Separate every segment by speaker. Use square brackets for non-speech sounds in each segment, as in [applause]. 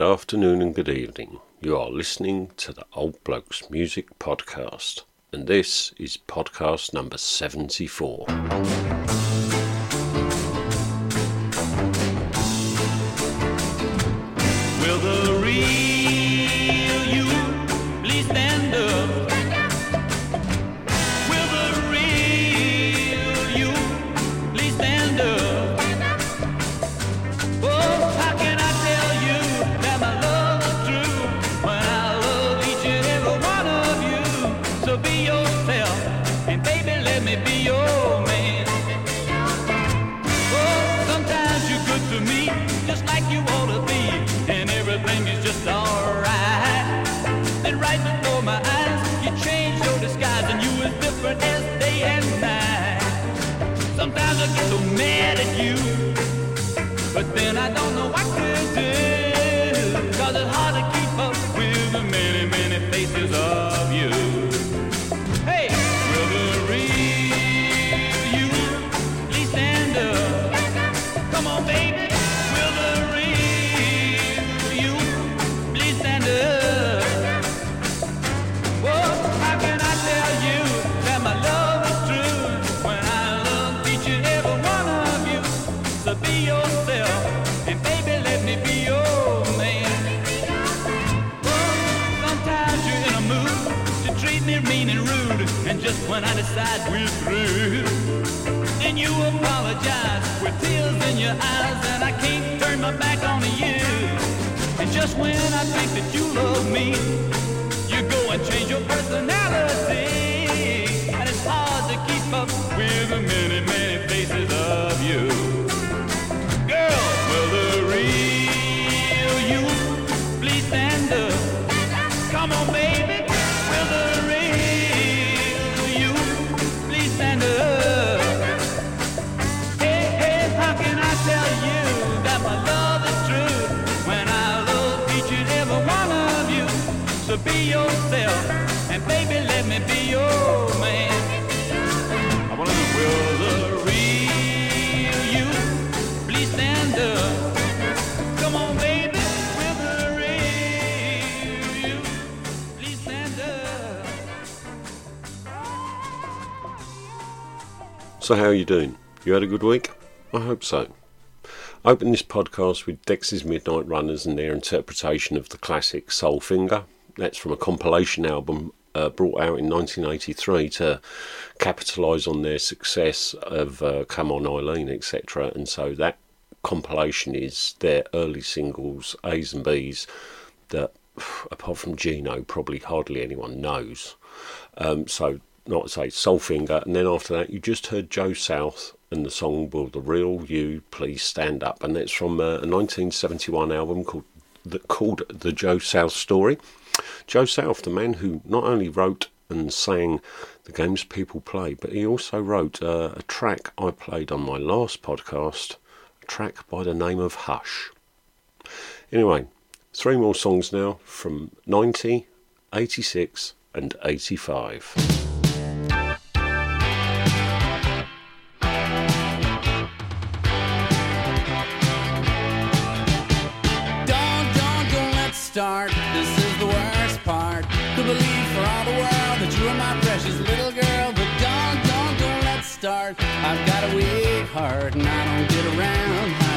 Speaker 1: good afternoon, and good evening. You are listening to the Old Blokes Music Podcast, and this is podcast number 74.
Speaker 2: When your eyes, and I can't turn my back on you. And just when I think that you love me, you go and change your personality.
Speaker 1: So, how are you doing? You had a good week? I hope so. I open this podcast with Dexys Midnight Runners and their interpretation of the classic Soul Finger that's from a compilation album uh, brought out in 1983 to capitalise on their success of uh, Come On Eileen, etc. And so that compilation is their early singles, A's and B's, that [sighs] apart from Geno, probably hardly anyone knows. Um, so, not to say Soulfinger, and then after that, you just heard Joe South and the song Will the Real You Please Stand Up, and that's from uh, a 1971 album called the, called The Joe South Story. Joe South, the man who not only wrote and sang the games people play, but he also wrote uh, a track I played on my last podcast, a track by the name of Hush. Anyway, three more songs now from 90, 86, and 85.
Speaker 3: Start. This is the worst part. Could believe for all the world that you are my precious little girl, but don't, don't, don't let's start. I've got a weak heart and I don't get around how get around.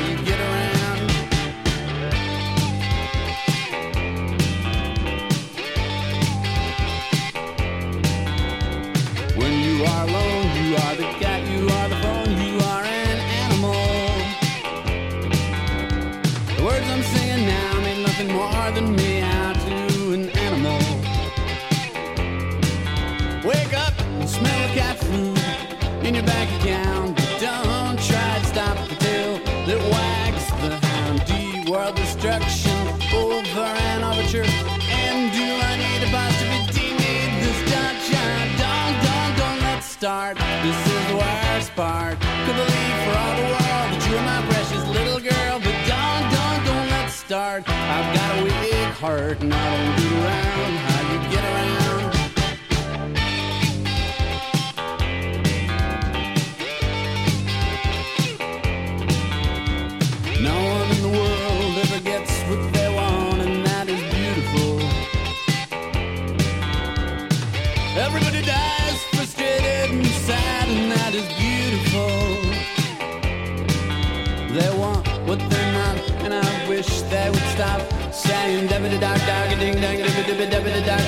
Speaker 3: Heart and I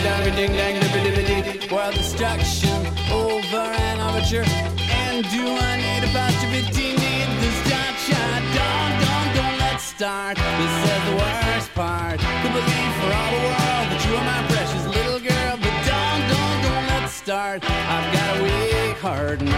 Speaker 3: dabba da dog dog ding dang dee. World destruction over an overture. And do I need a apostrophe? Need this shot? Don't don't don't let's start. This is the worst part. To believe for all the world that you are my precious little girl, but don't don't don't let's start. I've got a weak heart and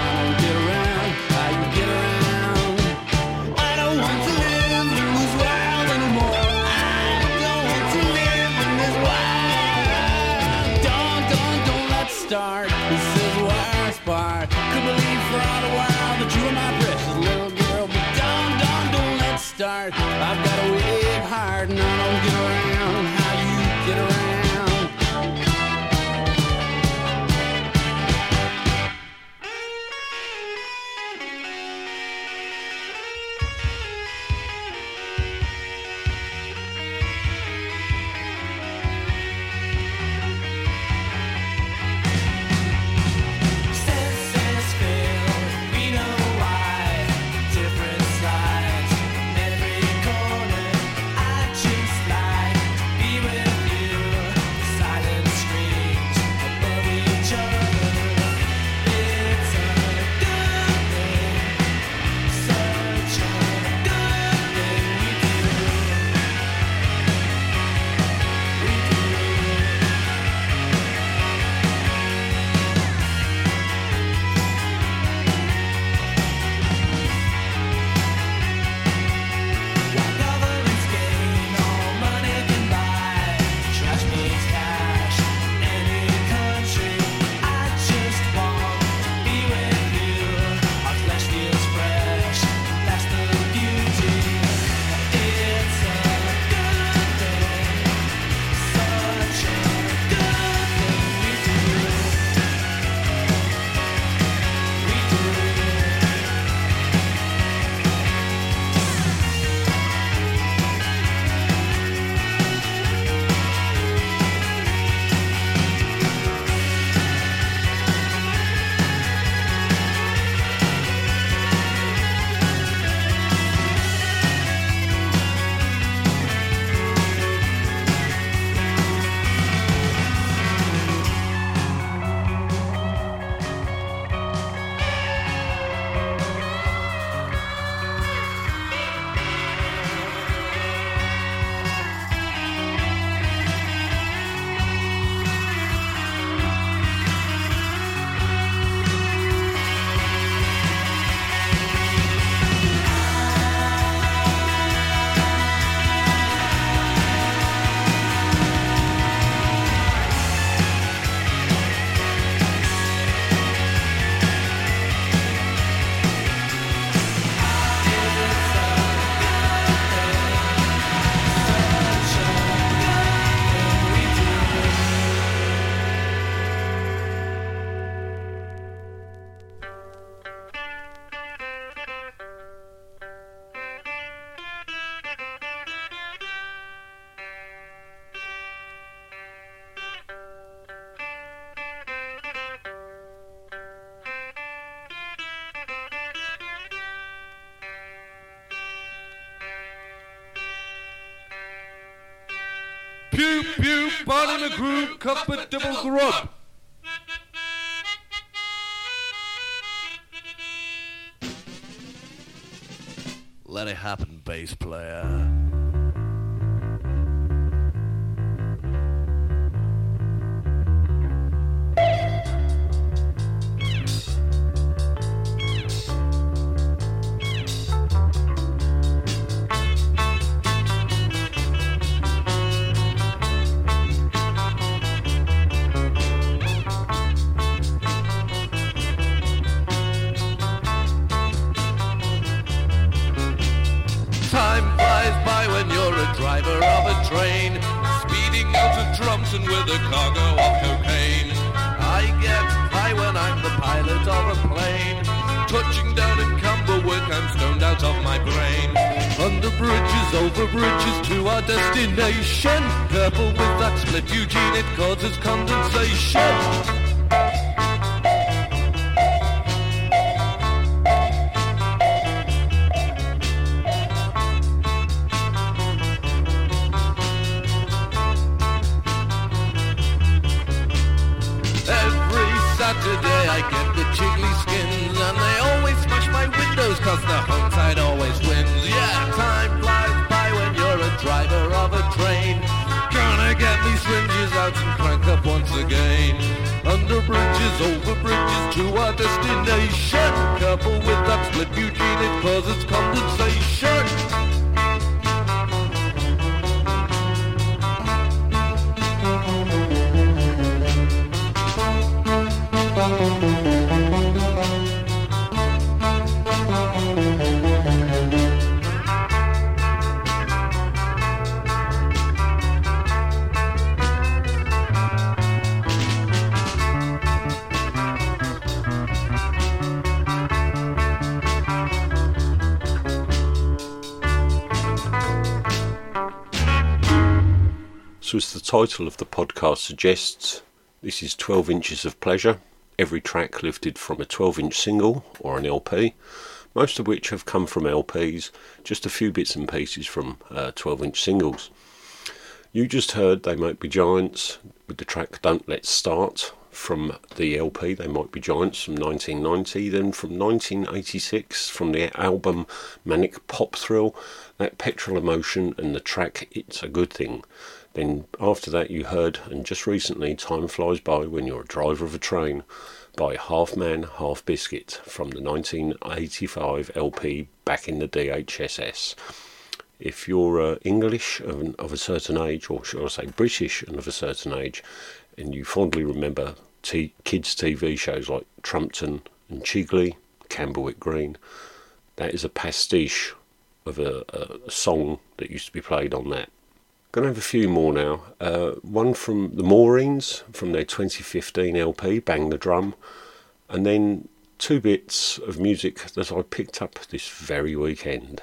Speaker 4: Pugh Barney McGrew, Cuthbert Dibble Grubb. Let it happen, bass player. Driver of a train, speeding out of Trumpton with a cargo of cocaine. I get high when I'm the pilot of a plane, touching down in Camberwick, I'm stoned out of my brain. Under bridges, over bridges to our destination. Purple with that split Eugene, it causes condensation.
Speaker 1: Title of the podcast suggests, this is 12 Inches of Pleasure, every track lifted from a 12 inch single or an LP, most of which have come from LPs, just a few bits and pieces from uh, 12 inch singles. You just heard They Might Be Giants with the track Don't Let's Start from the LP They Might Be Giants from 1990, then from 1986 from the album Manic Pop Thrill, that Petrol Emotion and the track It's a Good Thing. Then after that, you heard, and just recently, Time Flies By When You're a Driver of a Train by Half Man, Half Biscuit from the 1985 LP Back in the DHSS. If you're uh, English of, an, of a certain age, or shall I say British and of a certain age, and you fondly remember t- kids' TV shows like Trumpton and Chigley, Camberwick Green, that is a pastiche of a, a song that used to be played on that. Going to have a few more now. Uh, one from the Maureens from their 2015 LP, Bang the Drum, and then two bits of music that I picked up this very weekend.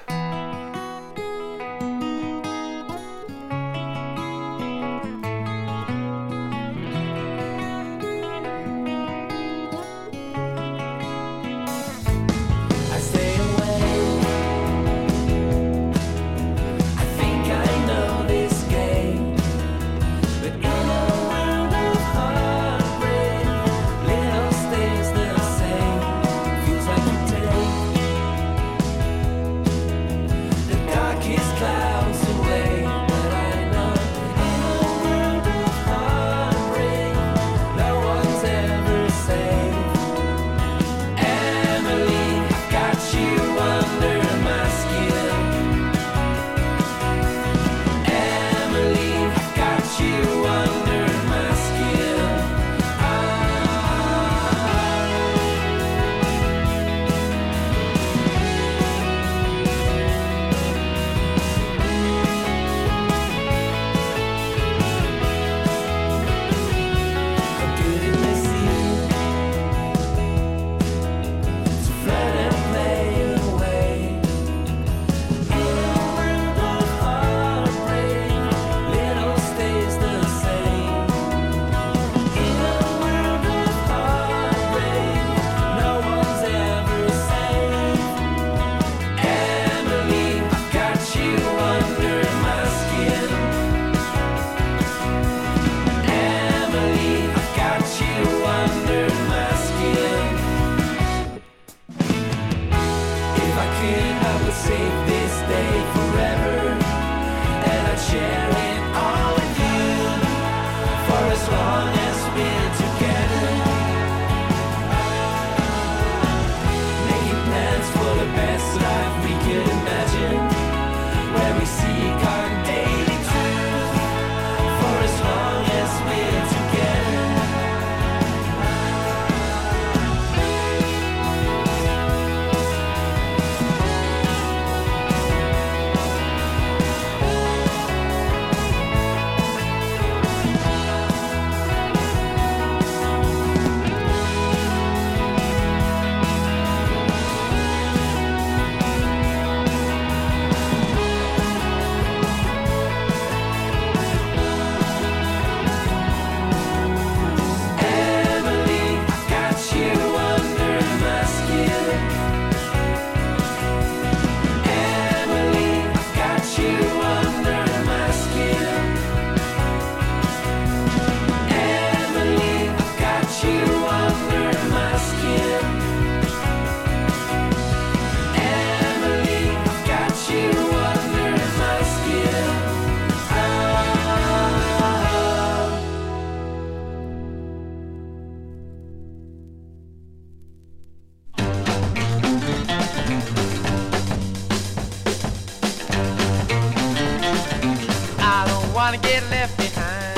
Speaker 5: Wanna get left behind.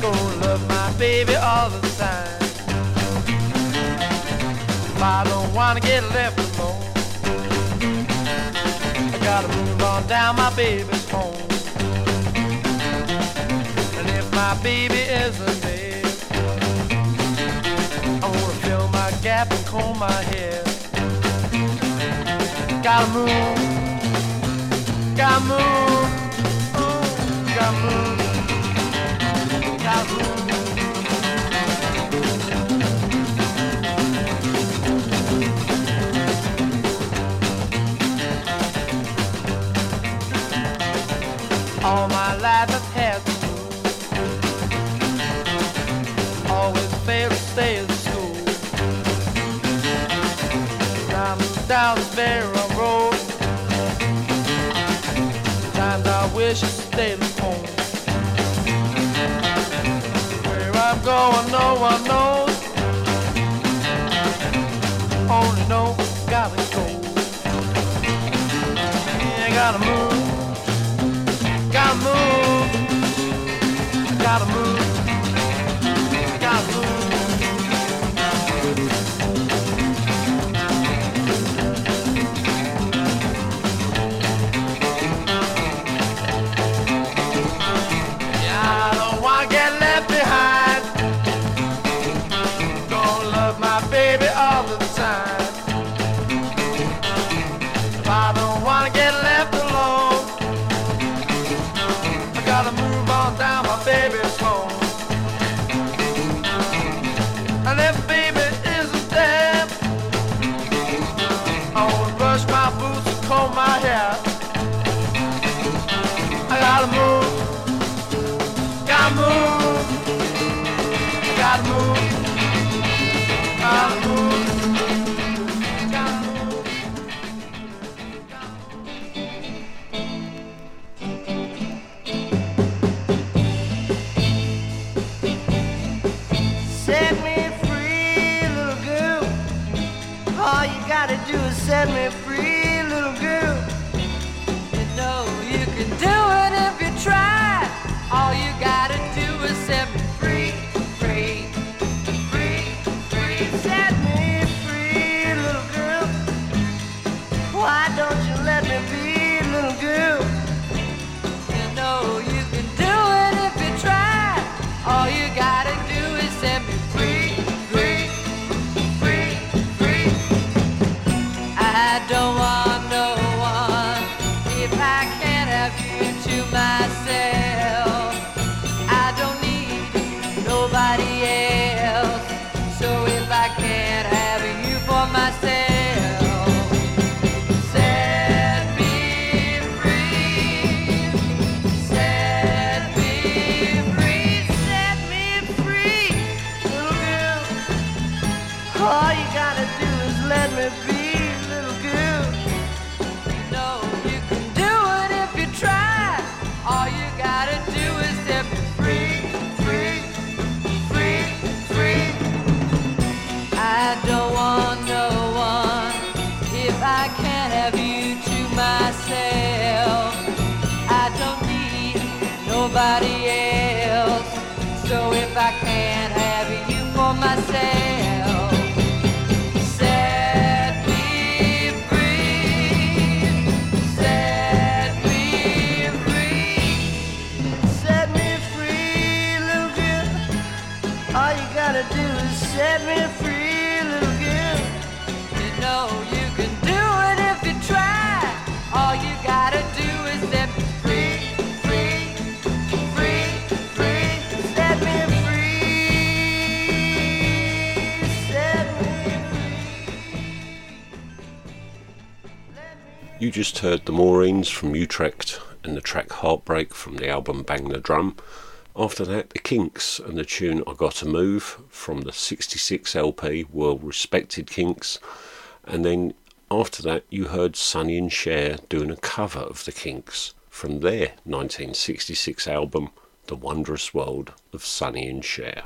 Speaker 5: Gonna love my baby all the time. If I don't wanna get left alone, I gotta move on down my baby's home. And if my baby isn't there, I wanna fill my gap and comb my hair. Gotta move, gotta move, All my life I've had to. Always fail to stay at school. I'm down this very wish I stayed home. Where I'm going, no one knows. Only know gotta go. Yeah, gotta move. Gotta move. Gotta move.
Speaker 6: You
Speaker 1: just heard the Maureens from Utrecht and the track Heartbreak from the album Bang the Drum. After that, the Kinks and the tune I Gotta Move from the 66 LP, Well Respected Kinks. And then after that, you heard Sonny and Cher doing a cover of the Kinks from their 1966 album, The Wondrous World of Sonny and Cher.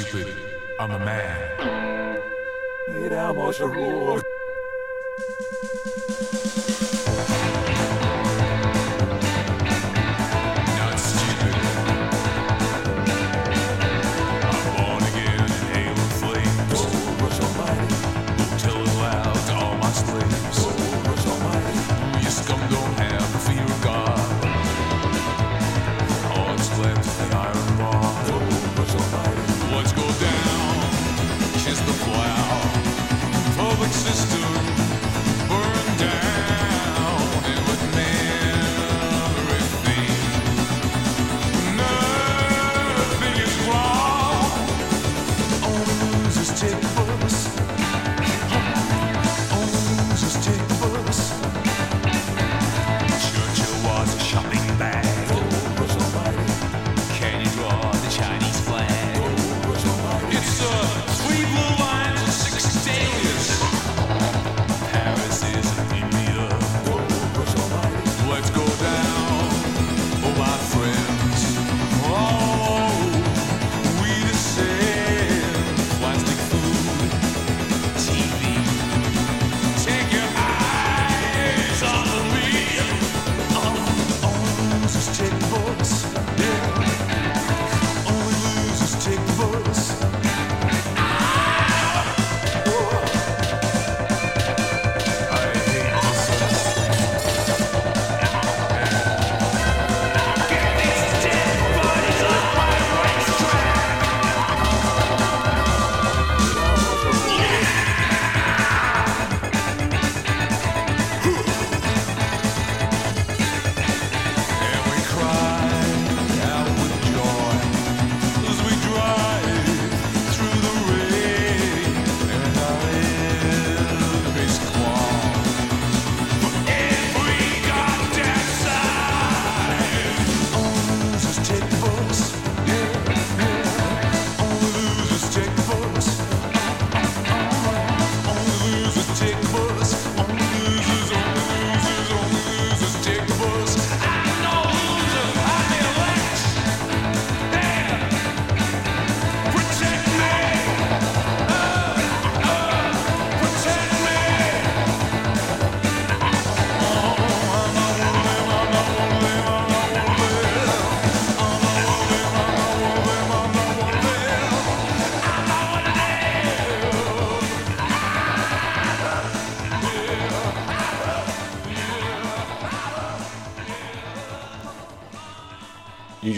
Speaker 7: Stupid. I'm a man.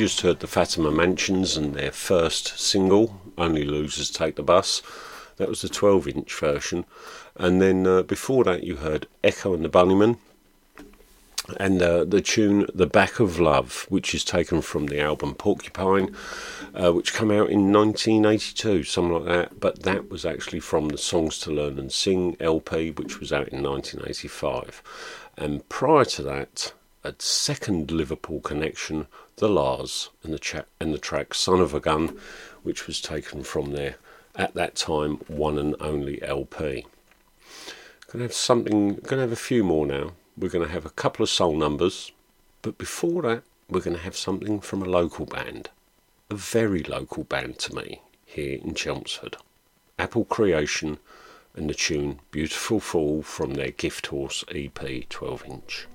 Speaker 1: Just heard the Fatima Mansions and their first single, Only Losers Take the Bus. That was the 12 inch version. And then uh, before that, you heard Echo and the Bunnymen and uh, the tune The Back of Love, which is taken from the album Porcupine, uh, which came out in 1982, something like that. But that was actually from the Songs to Learn and Sing LP, which was out in 1985. And prior to that, a second Liverpool connection, The La's, and the, cha- and the track Son of a Gun, which was taken from their, at that time, one and only LP. Gonna have something, gonna have a few more now. We're to have a couple of soul numbers, but before that, we're to have something from a local band, a very local band to me here in Chelmsford. Apple Creation and the tune Beautiful Fall from their Gift Horse EP 12 inch.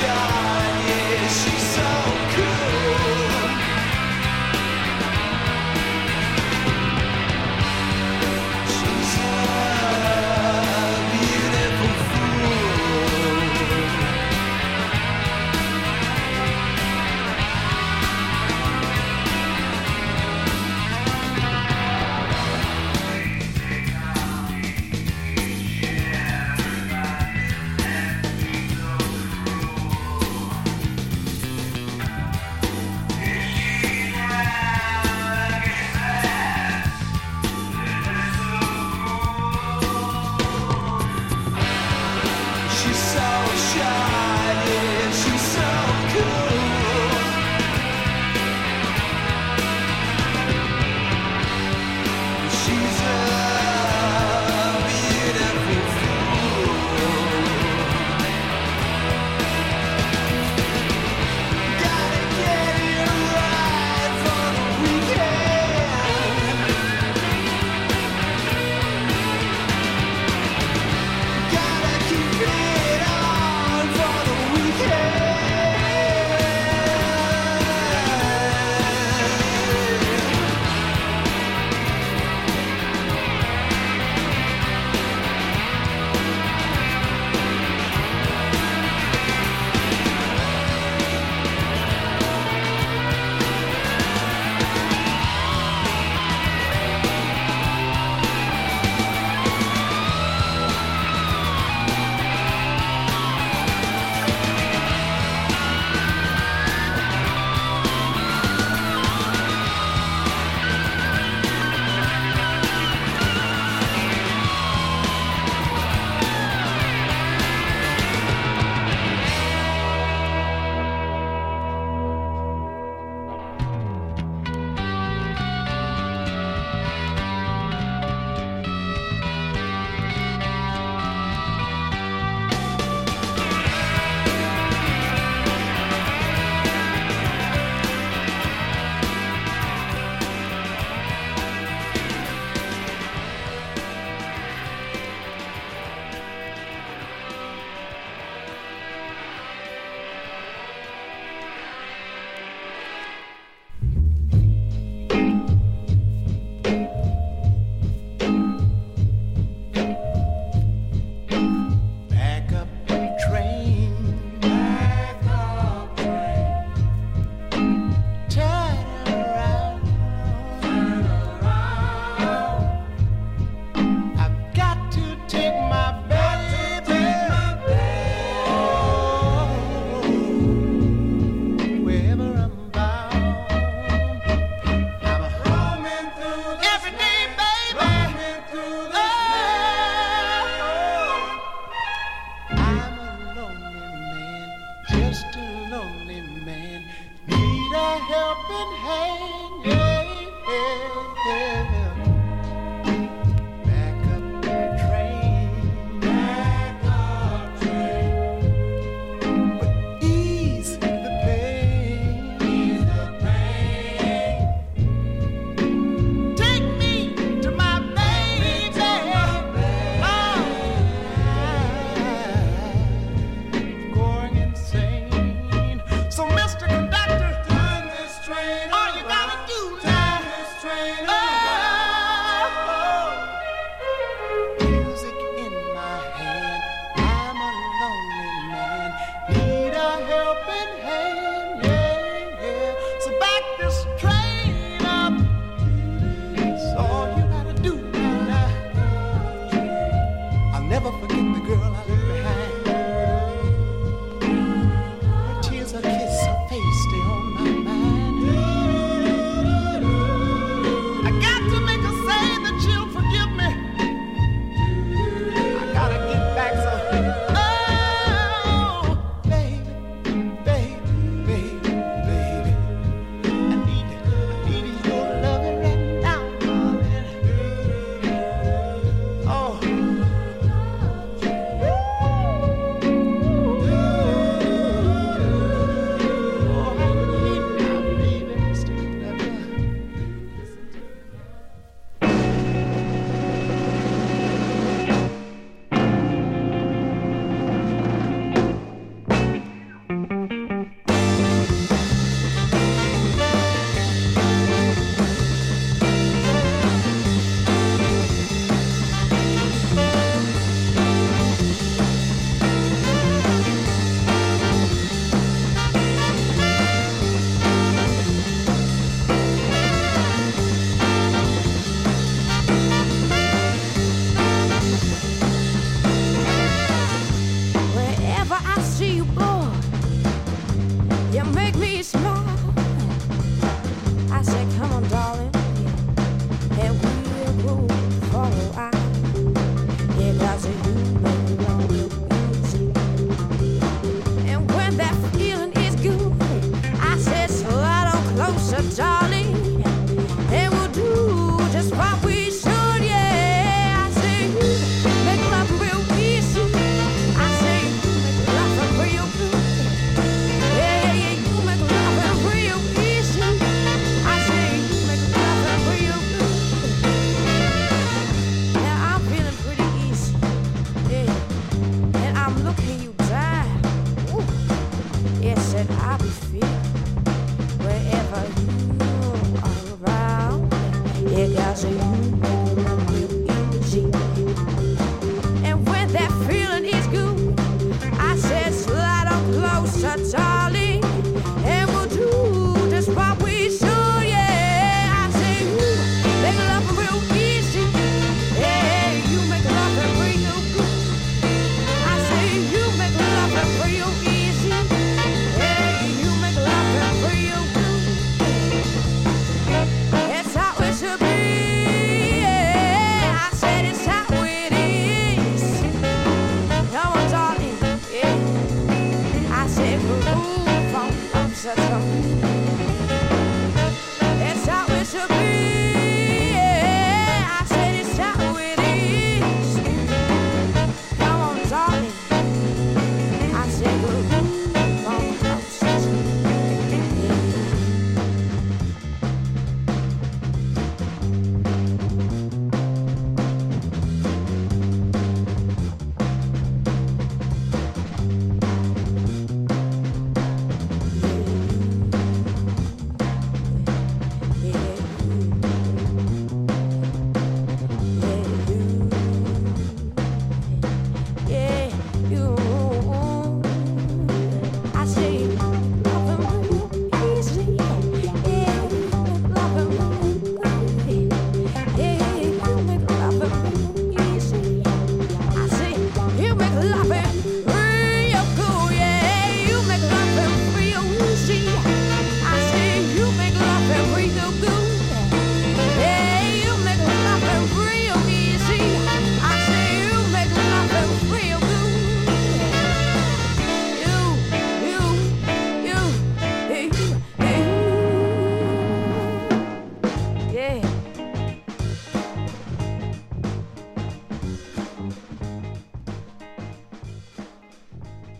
Speaker 8: shot.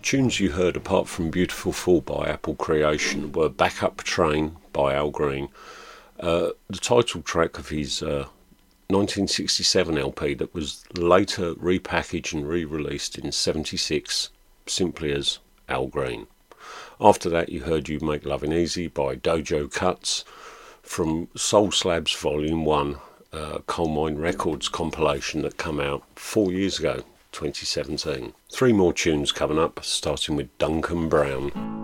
Speaker 1: tunes you heard, apart from Beautiful Fall by Apple Creation, were Backup Train by Al Green, uh, the title track of his uh, 1967 LP that was later repackaged and re released in 76 simply as Al Green. After that, you heard You Make Loving Easy by Dojo Cuts from Soul Slabs Volume 1 uh, Coal Mine Records compilation that came out four years ago, 2017. Three more tunes coming up, starting with Duncan
Speaker 9: Browne.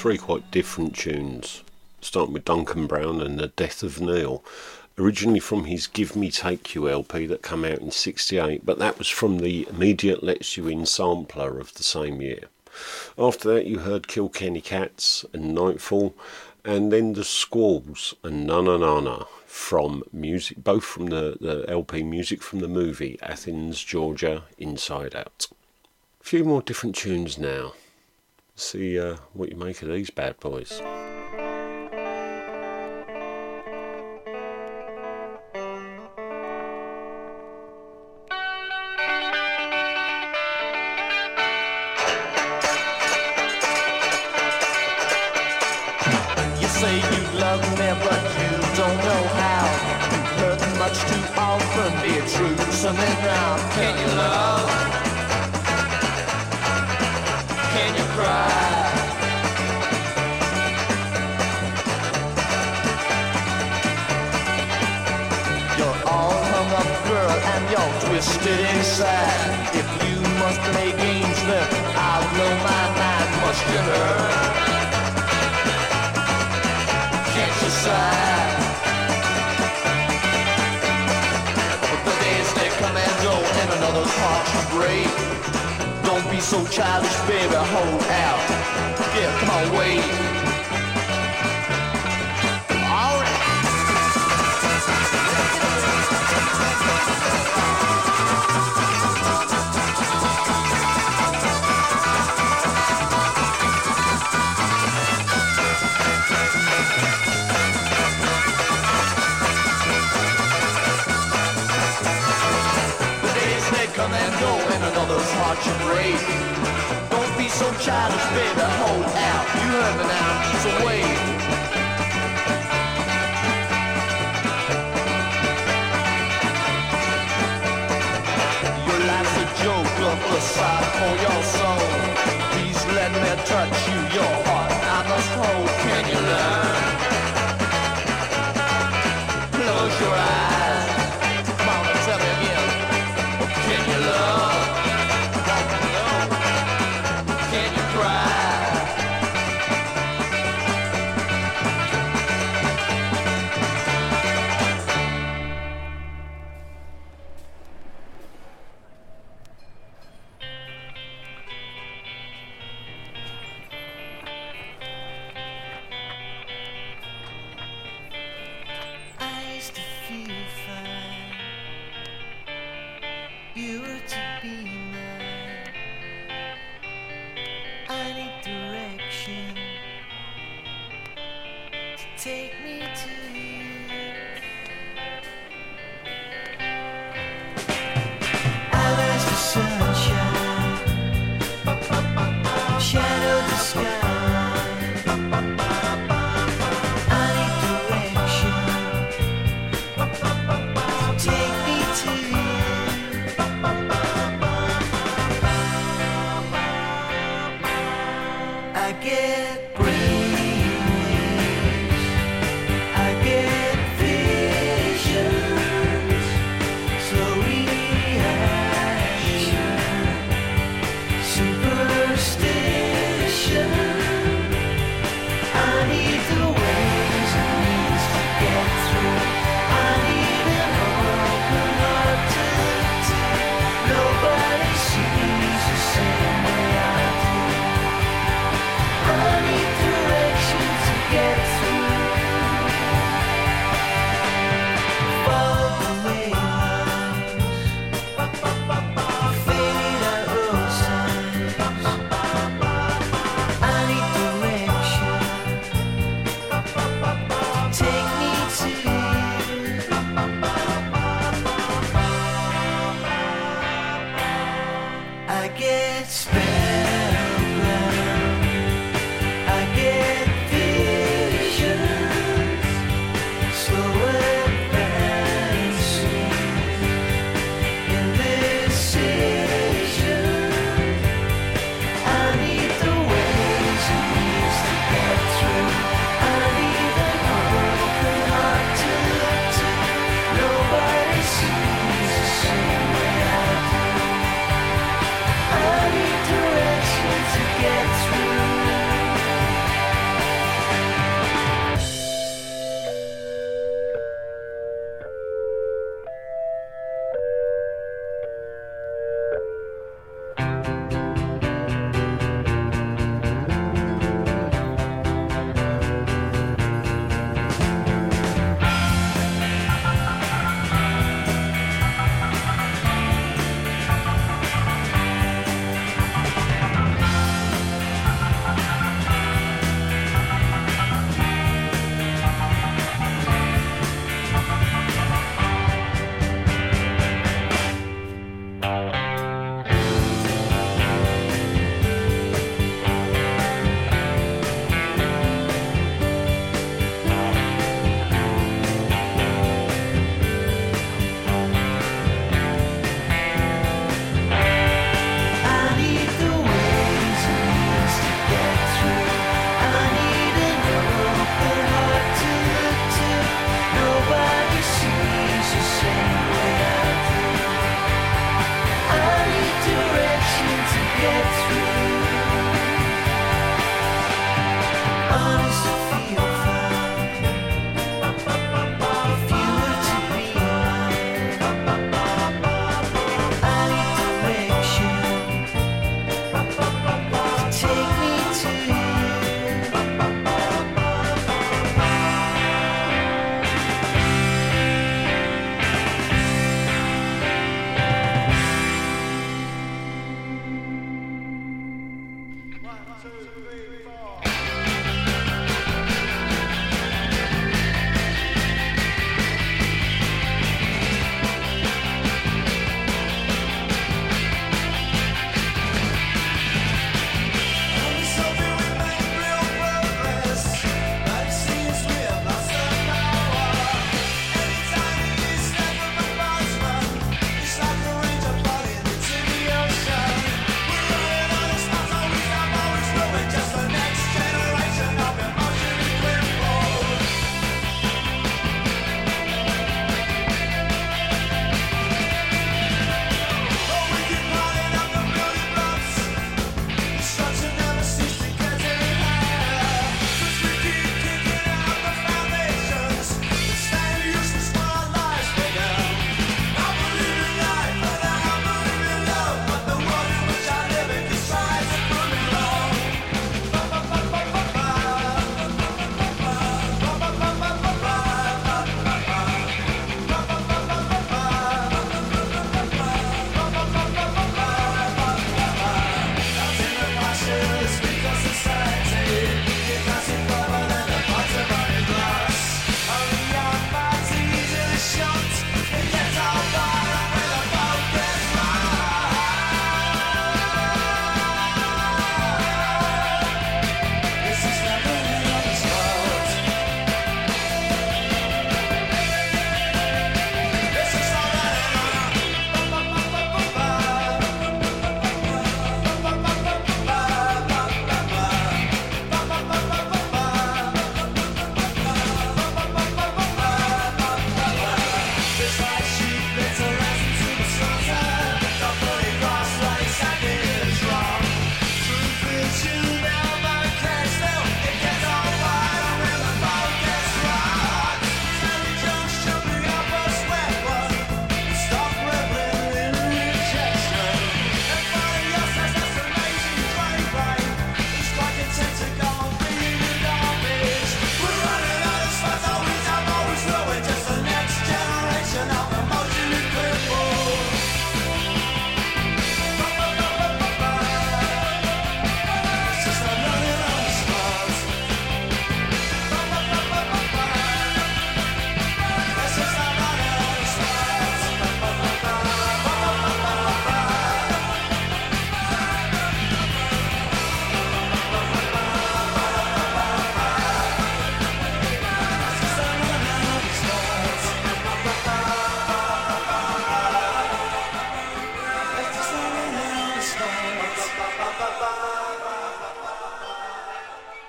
Speaker 1: Three quite different tunes, starting with Duncan Browne and The Death of Neil. Originally from his Give Me Take You LP that came out in 68, but that was from the Immediate Lets You In sampler of the same year. After that, you heard Kilkenny Cats and Nightfall, and then The Squalls and Na Na Na from music, both from the, the LP music from the movie Athens, Georgia, Inside Out. A few more different tunes now. See uh, what you make of these bad boys.
Speaker 10: You say you love me, but you don't know how. You've heard much too often be true. So can you love? Can you twisted inside. If you must play games, then I'll blow my mind much thinner. Can't you so childish, baby. Hold out. Yeah, come on, wait. Another's heart you. Don't be so childish, baby. Hold out. You heard me now, so wait. Your life's a joke, look aside for your soul. Please let me touch you, your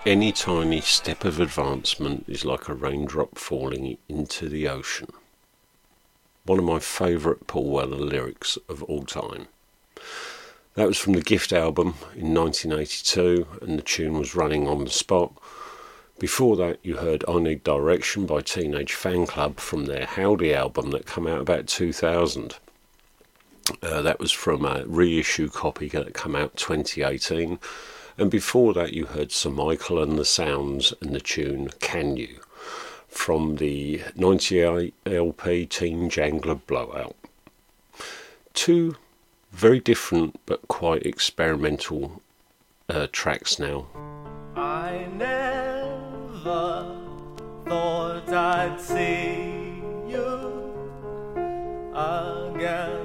Speaker 1: Any tiny step of advancement is like a raindrop falling into the ocean. One of my favourite Paul Weller lyrics of all time. That was from the Gift album in 1982, and the tune was running on the spot. Before that, you heard I Need Direction by Teenage Fanclub from their Howdy album that came out about 2000. Uh, that was from a reissue copy that came out 2018. And before that, you heard Sir Michael and the Sounds and the tune Can You from the 98 LP Teen Jangler Blowout. Two very different but quite experimental uh, tracks now.
Speaker 11: I never thought I'd see you again.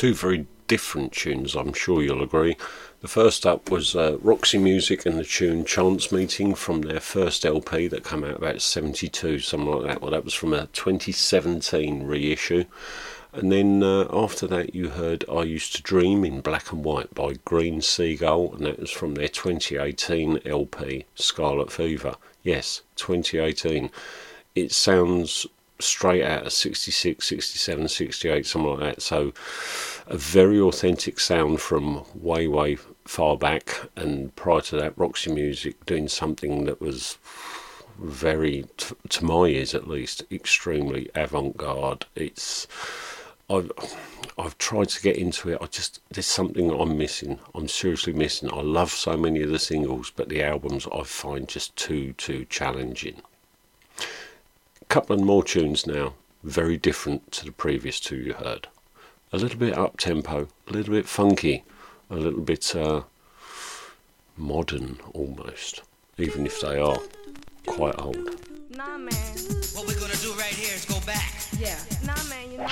Speaker 1: two very different tunes, I'm sure you'll agree. The first up was uh, Roxy Music and the tune Chance Meeting from their first LP that came out about 72, something like that. Well, that was from a 2017 reissue. And then uh, after that, you heard I Used to Dream in Black and White by Green Seagull, and that was from their 2018 LP, Scarlet Fever. Yes, 2018. It sounds straight out of 66, 67, 68, something like that. So a very authentic sound from way, way far back. And prior to that, Roxy Music doing something that was very, t- to my ears at least, extremely avant garde. It's. I've, I've tried to get into it. I just there's something I'm missing. I'm seriously missing. I love so many of the singles, but the albums I find just too too challenging. A couple of more tunes now, very different to the previous two you heard. A little bit up tempo, a little bit funky, a little bit uh, modern almost, even if they are quite old.
Speaker 12: Nah, man.
Speaker 13: What we're gonna do right here is go back.
Speaker 12: Yeah. Nah, man, you know.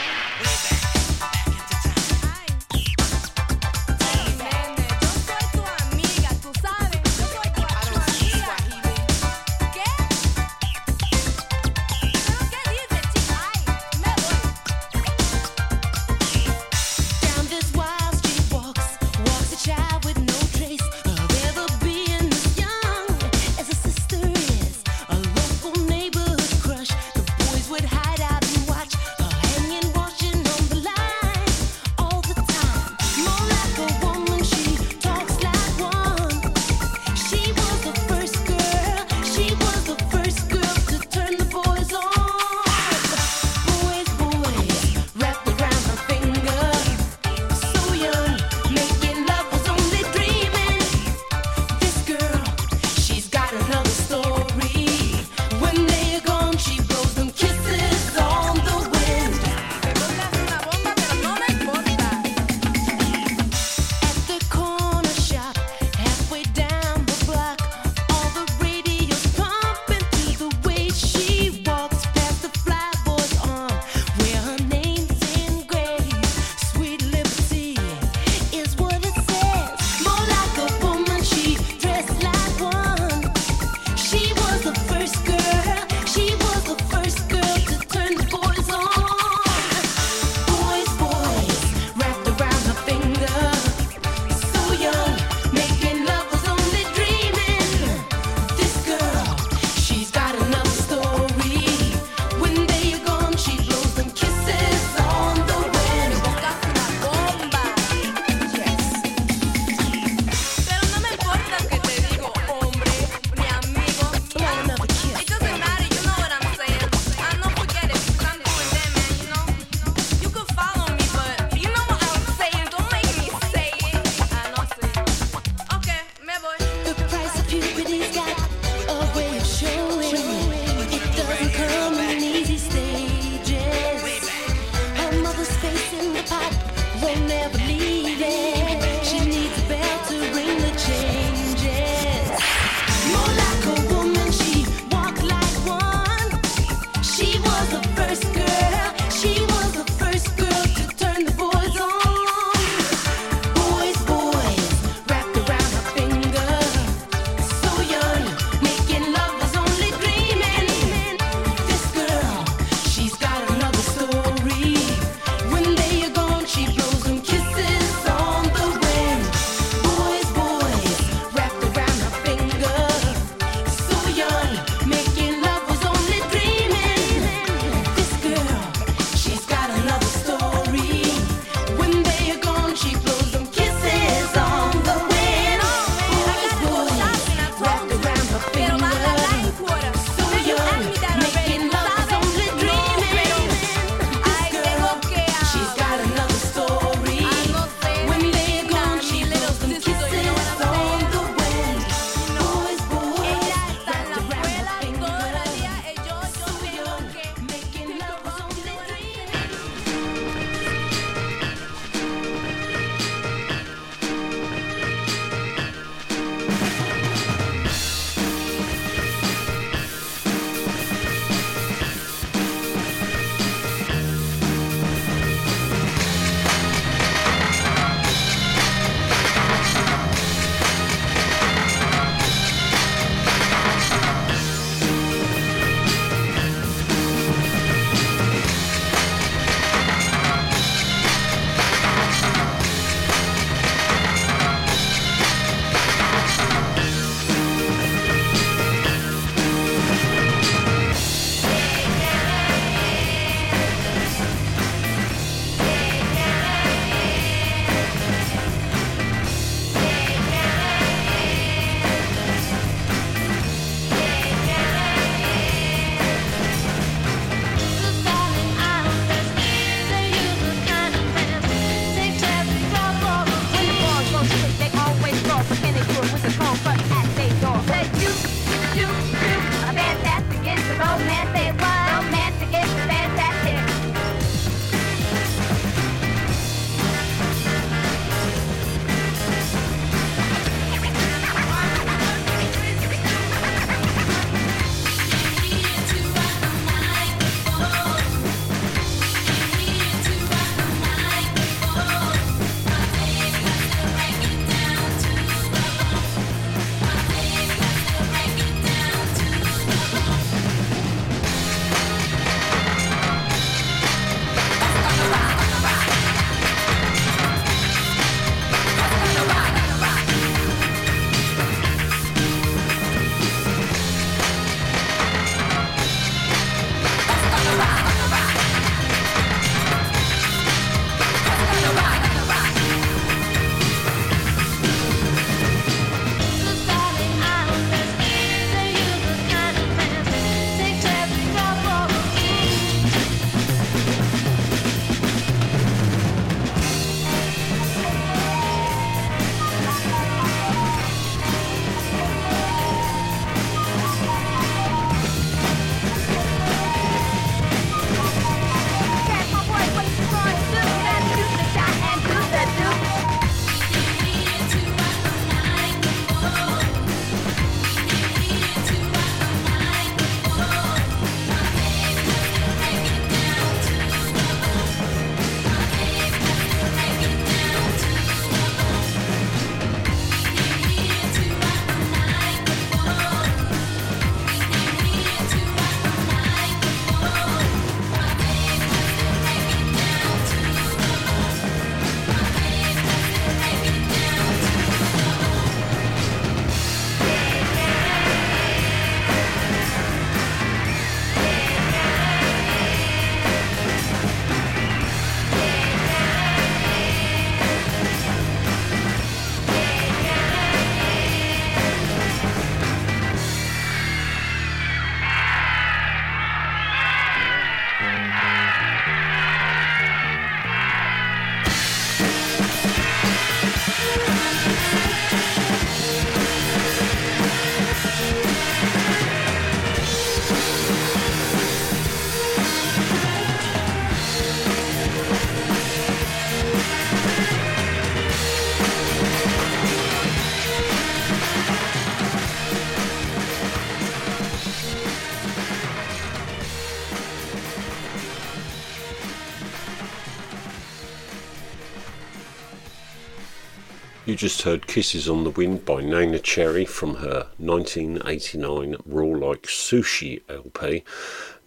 Speaker 1: Just heard Kisses on the Wind by Neneh Cherry from her 1989 Raw Like Sushi LP.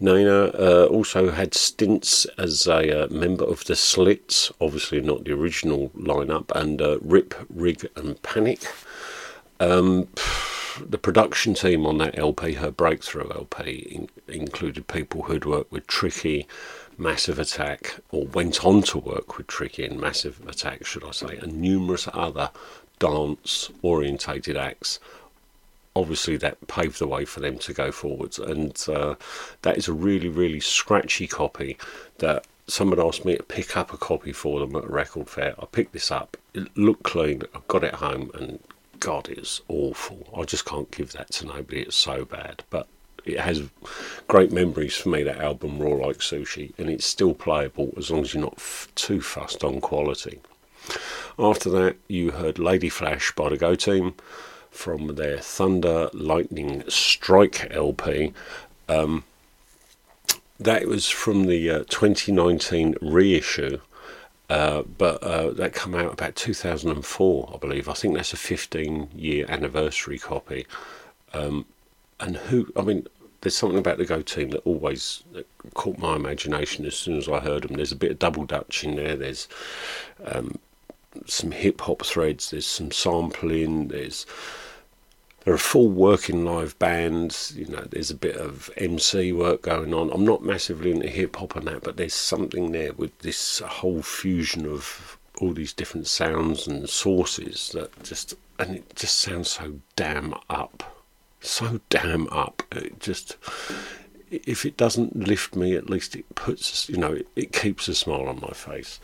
Speaker 1: Neneh uh, also had stints as a uh, member of the Slits, obviously not the original lineup, and uh, Rip, Rig and Panic. Um, the production team on that LP, her breakthrough LP, in, included people who'd worked with Tricky, Massive Attack, or went on to work with Tricky in Massive Attack, should I say, and numerous other dance orientated acts. Obviously, that paved the way for them to go forwards, and uh, that is a really, really scratchy copy that someone asked me to pick up a copy for them at a record fair. I picked this up, it looked clean, I got it home, and God, it's awful. I just can't give that to nobody. It's so bad. But it has great memories for me, that album, Raw Like Sushi, and it's still playable as long as you're not f- too fussed on quality. After that, you heard Lady Flash by the Go Team from their Thunder Lightning Strike LP. Um, that was from the uh, 2019 reissue. Uh, but uh, that came out about 2004, I believe. I think that's a 15 year anniversary copy. Um, and who, I mean, there's something about the Go team that always caught my imagination as soon as I heard them. There's a bit of double dutch in there, there's um, some hip hop threads, there's some sampling, there's they're a full working live bands. You know, there's a bit of MC work going on. I'm not massively into hip hop and that, but there's something there with this whole fusion of all these different sounds and sources that just and it just sounds so damn up, so damn up. It just if it doesn't lift me, at least it puts you know it, it keeps a smile on my face.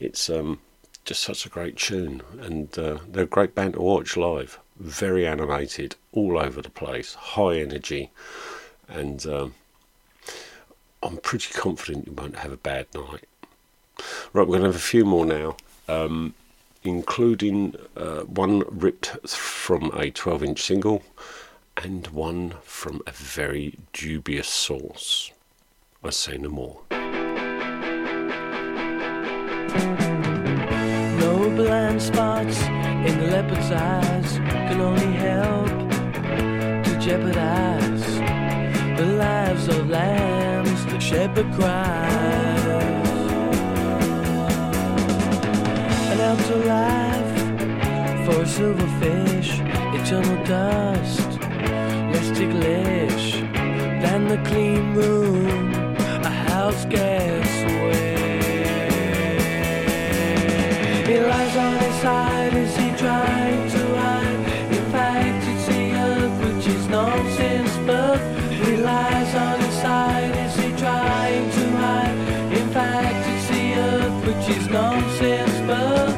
Speaker 1: It's um just such a great tune, and uh, they're a great band to watch live. Very animated, all over the place, high energy, and um, I'm pretty confident you won't have a bad night. Right, we're going to have a few more now, um, including uh, one ripped from a 12 inch single and one from a very dubious source. I say no more.
Speaker 14: No blind spots in the leopard's eyes can only help to jeopardize the lives of lambs. The shepherd cries. An afterlife for a silverfish, eternal dust, less ticklish than the clean room, a house guest way. He lies on his side as he trying to hide. In fact, it's the earth which is nonsense, but he lies on his side as he trying to hide. In fact, it's the earth which is nonsense, but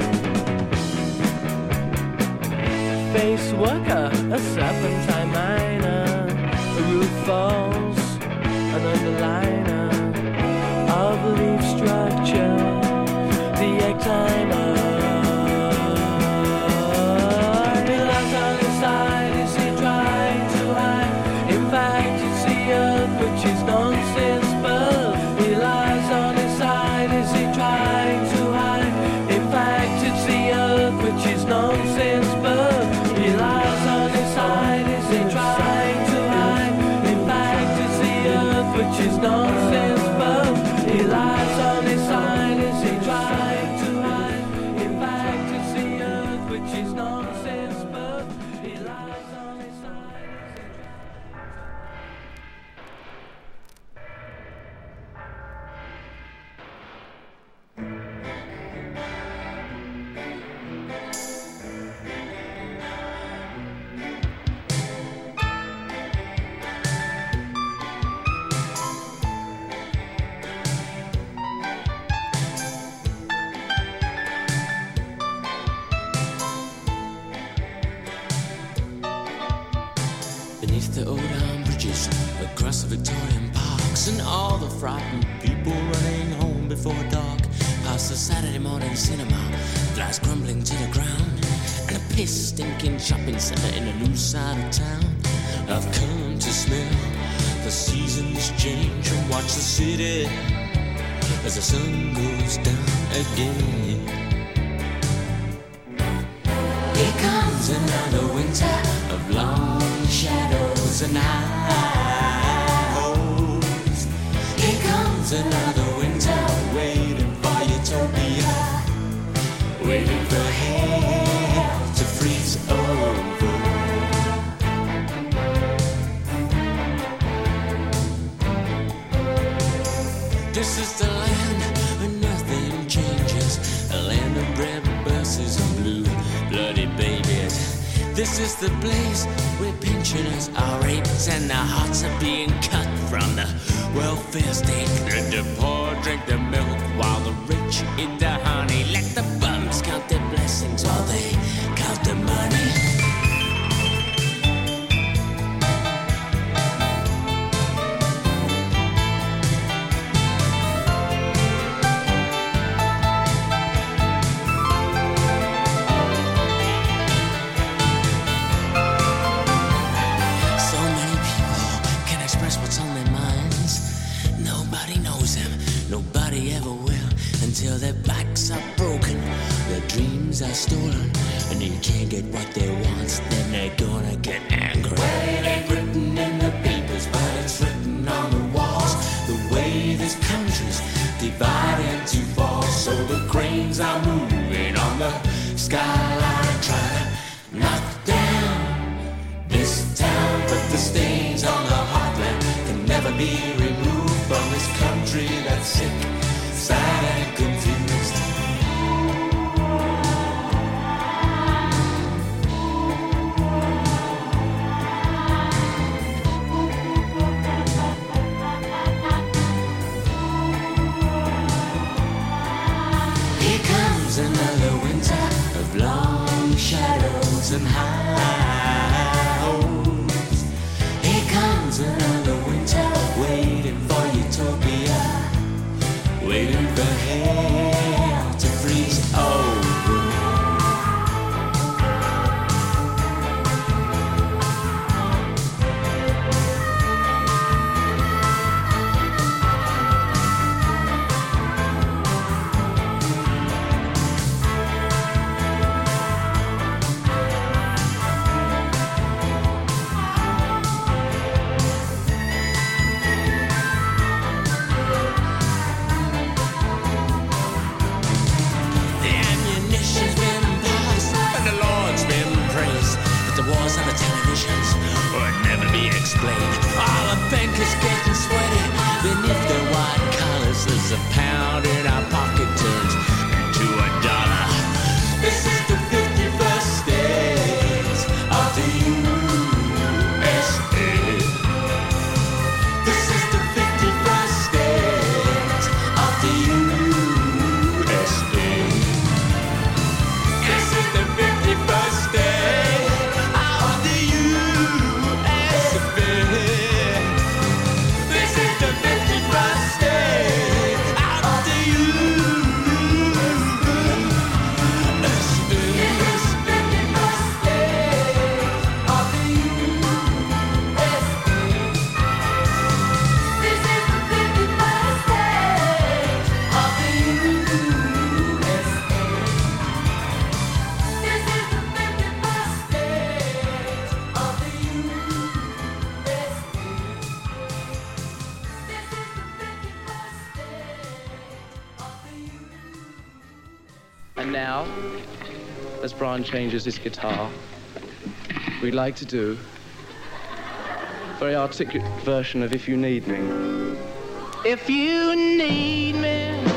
Speaker 14: face worker, a serpentine a
Speaker 15: Saturday cinema, glass crumbling to the ground, and a piss stinking shopping centre in a new side of town. I've come to smell the seasons change and watch the city as the sun goes down again.
Speaker 16: This is the place where pensioners are raped and their hearts are being cut from the welfare state. Let the poor drink the milk while the rich eat the honey. Let the bums count their blessings while they count their
Speaker 15: money. Changes his guitar, we like to do a very articulate version of If You Need Me. If you need me.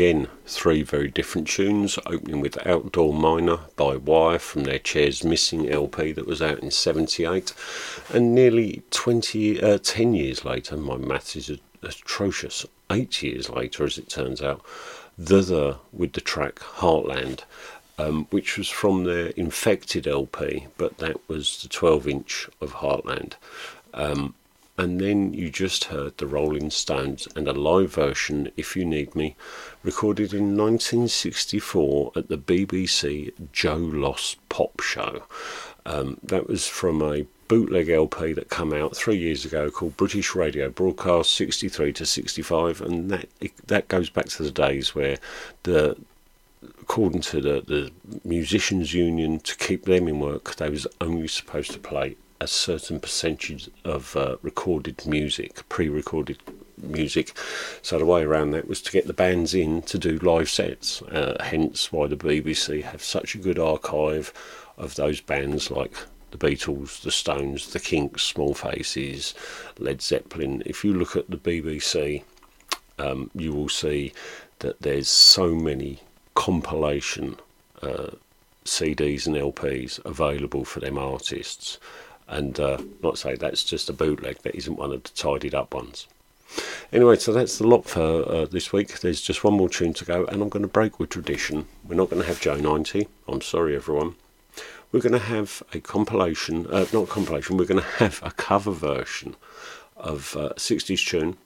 Speaker 1: Again, three very different tunes, opening with Outdoor Miner by Wire from their Chairs Missing LP that was out in 78. And nearly 20, uh, 10 years later, my maths is atrocious, eight years later as it turns out, The The with the track Heartland. Um, which was from their Infected LP, but that was the 12 inch of Heartland. Um, and then you just heard the Rolling Stones and a live version, If You Need Me, recorded in 1964 at the BBC Joe Loss Pop Show. Um, that was from a bootleg LP that came out three years ago called British Radio Broadcast 63 to 65, and that that goes back to the days where the according to the, the musicians union to keep them in work they was only supposed to play a certain percentage of uh, recorded music pre-recorded music so the way around that was to get the bands in to do live sets uh, hence why the bbc have such a good archive of those bands like the Beatles, the Stones, the Kinks, Small Faces, Led Zeppelin. If you look at the BBC, um, you will see that there's so many compilation uh, CDs and LPs available for them artists. And uh, I say, that's just a bootleg. That isn't one of the tidied up ones. Anyway, so that's the lot for uh, this week. There's just one more tune to go, and I'm going to break with tradition. We're not going to have Joe 90. I'm sorry, everyone. We're going to have a compilation, uh, not compilation, we're going to have a cover version of uh, 60s tune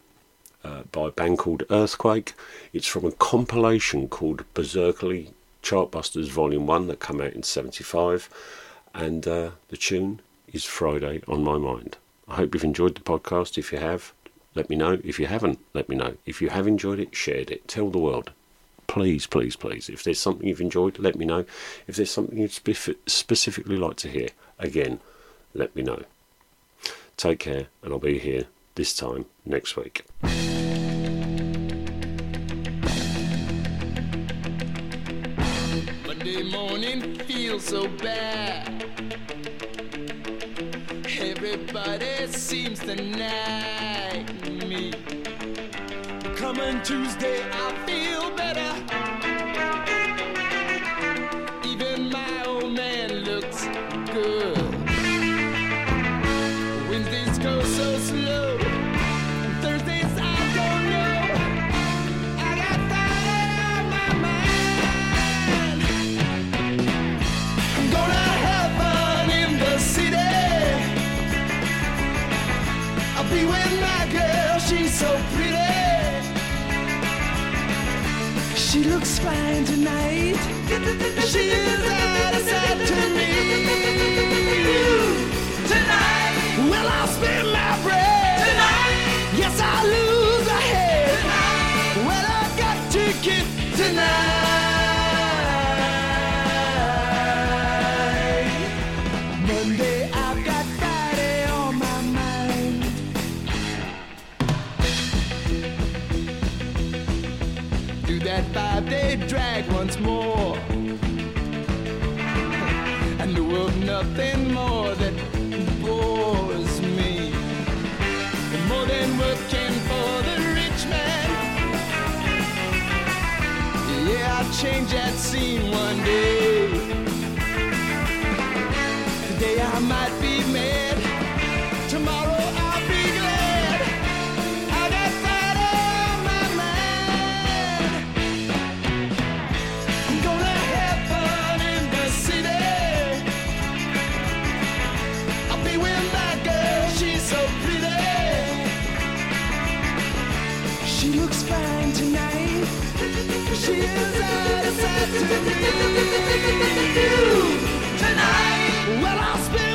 Speaker 1: uh, by a band called Earth Quake. It's from a compilation called Beserkley Chartbusters Volume 1 that came out in 75. And uh, the tune is Friday on My Mind. I hope you've enjoyed the podcast. If you have, let me know. If you haven't, let me know. If you have enjoyed it, shared it. Tell the world. Please, please, please. If there's something you've enjoyed, let me know. If there's something you'd specifically like to hear, again, let me know. Take care, and I'll be here this time next week.
Speaker 14: Monday morning feels so bad. Seems to nag me. Coming Tuesday, I feel better. She's so pretty. She looks fine tonight. She is out of sight to me. Tonight, well, I'll spend my bread. Tonight, yes, I'll lose a head. Tonight, well, I got ticket tonight. Do that five day drag once more. I know of nothing more that bores me. More than working for the rich man. Yeah, I'll change that scene one day. Today I might well, I'll spend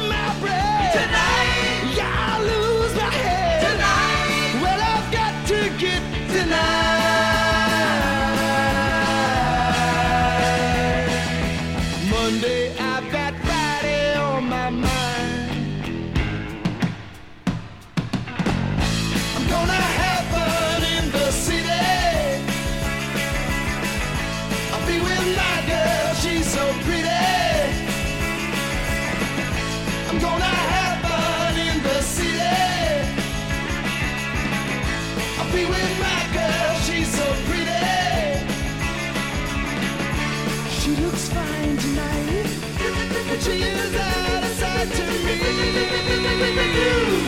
Speaker 14: with you.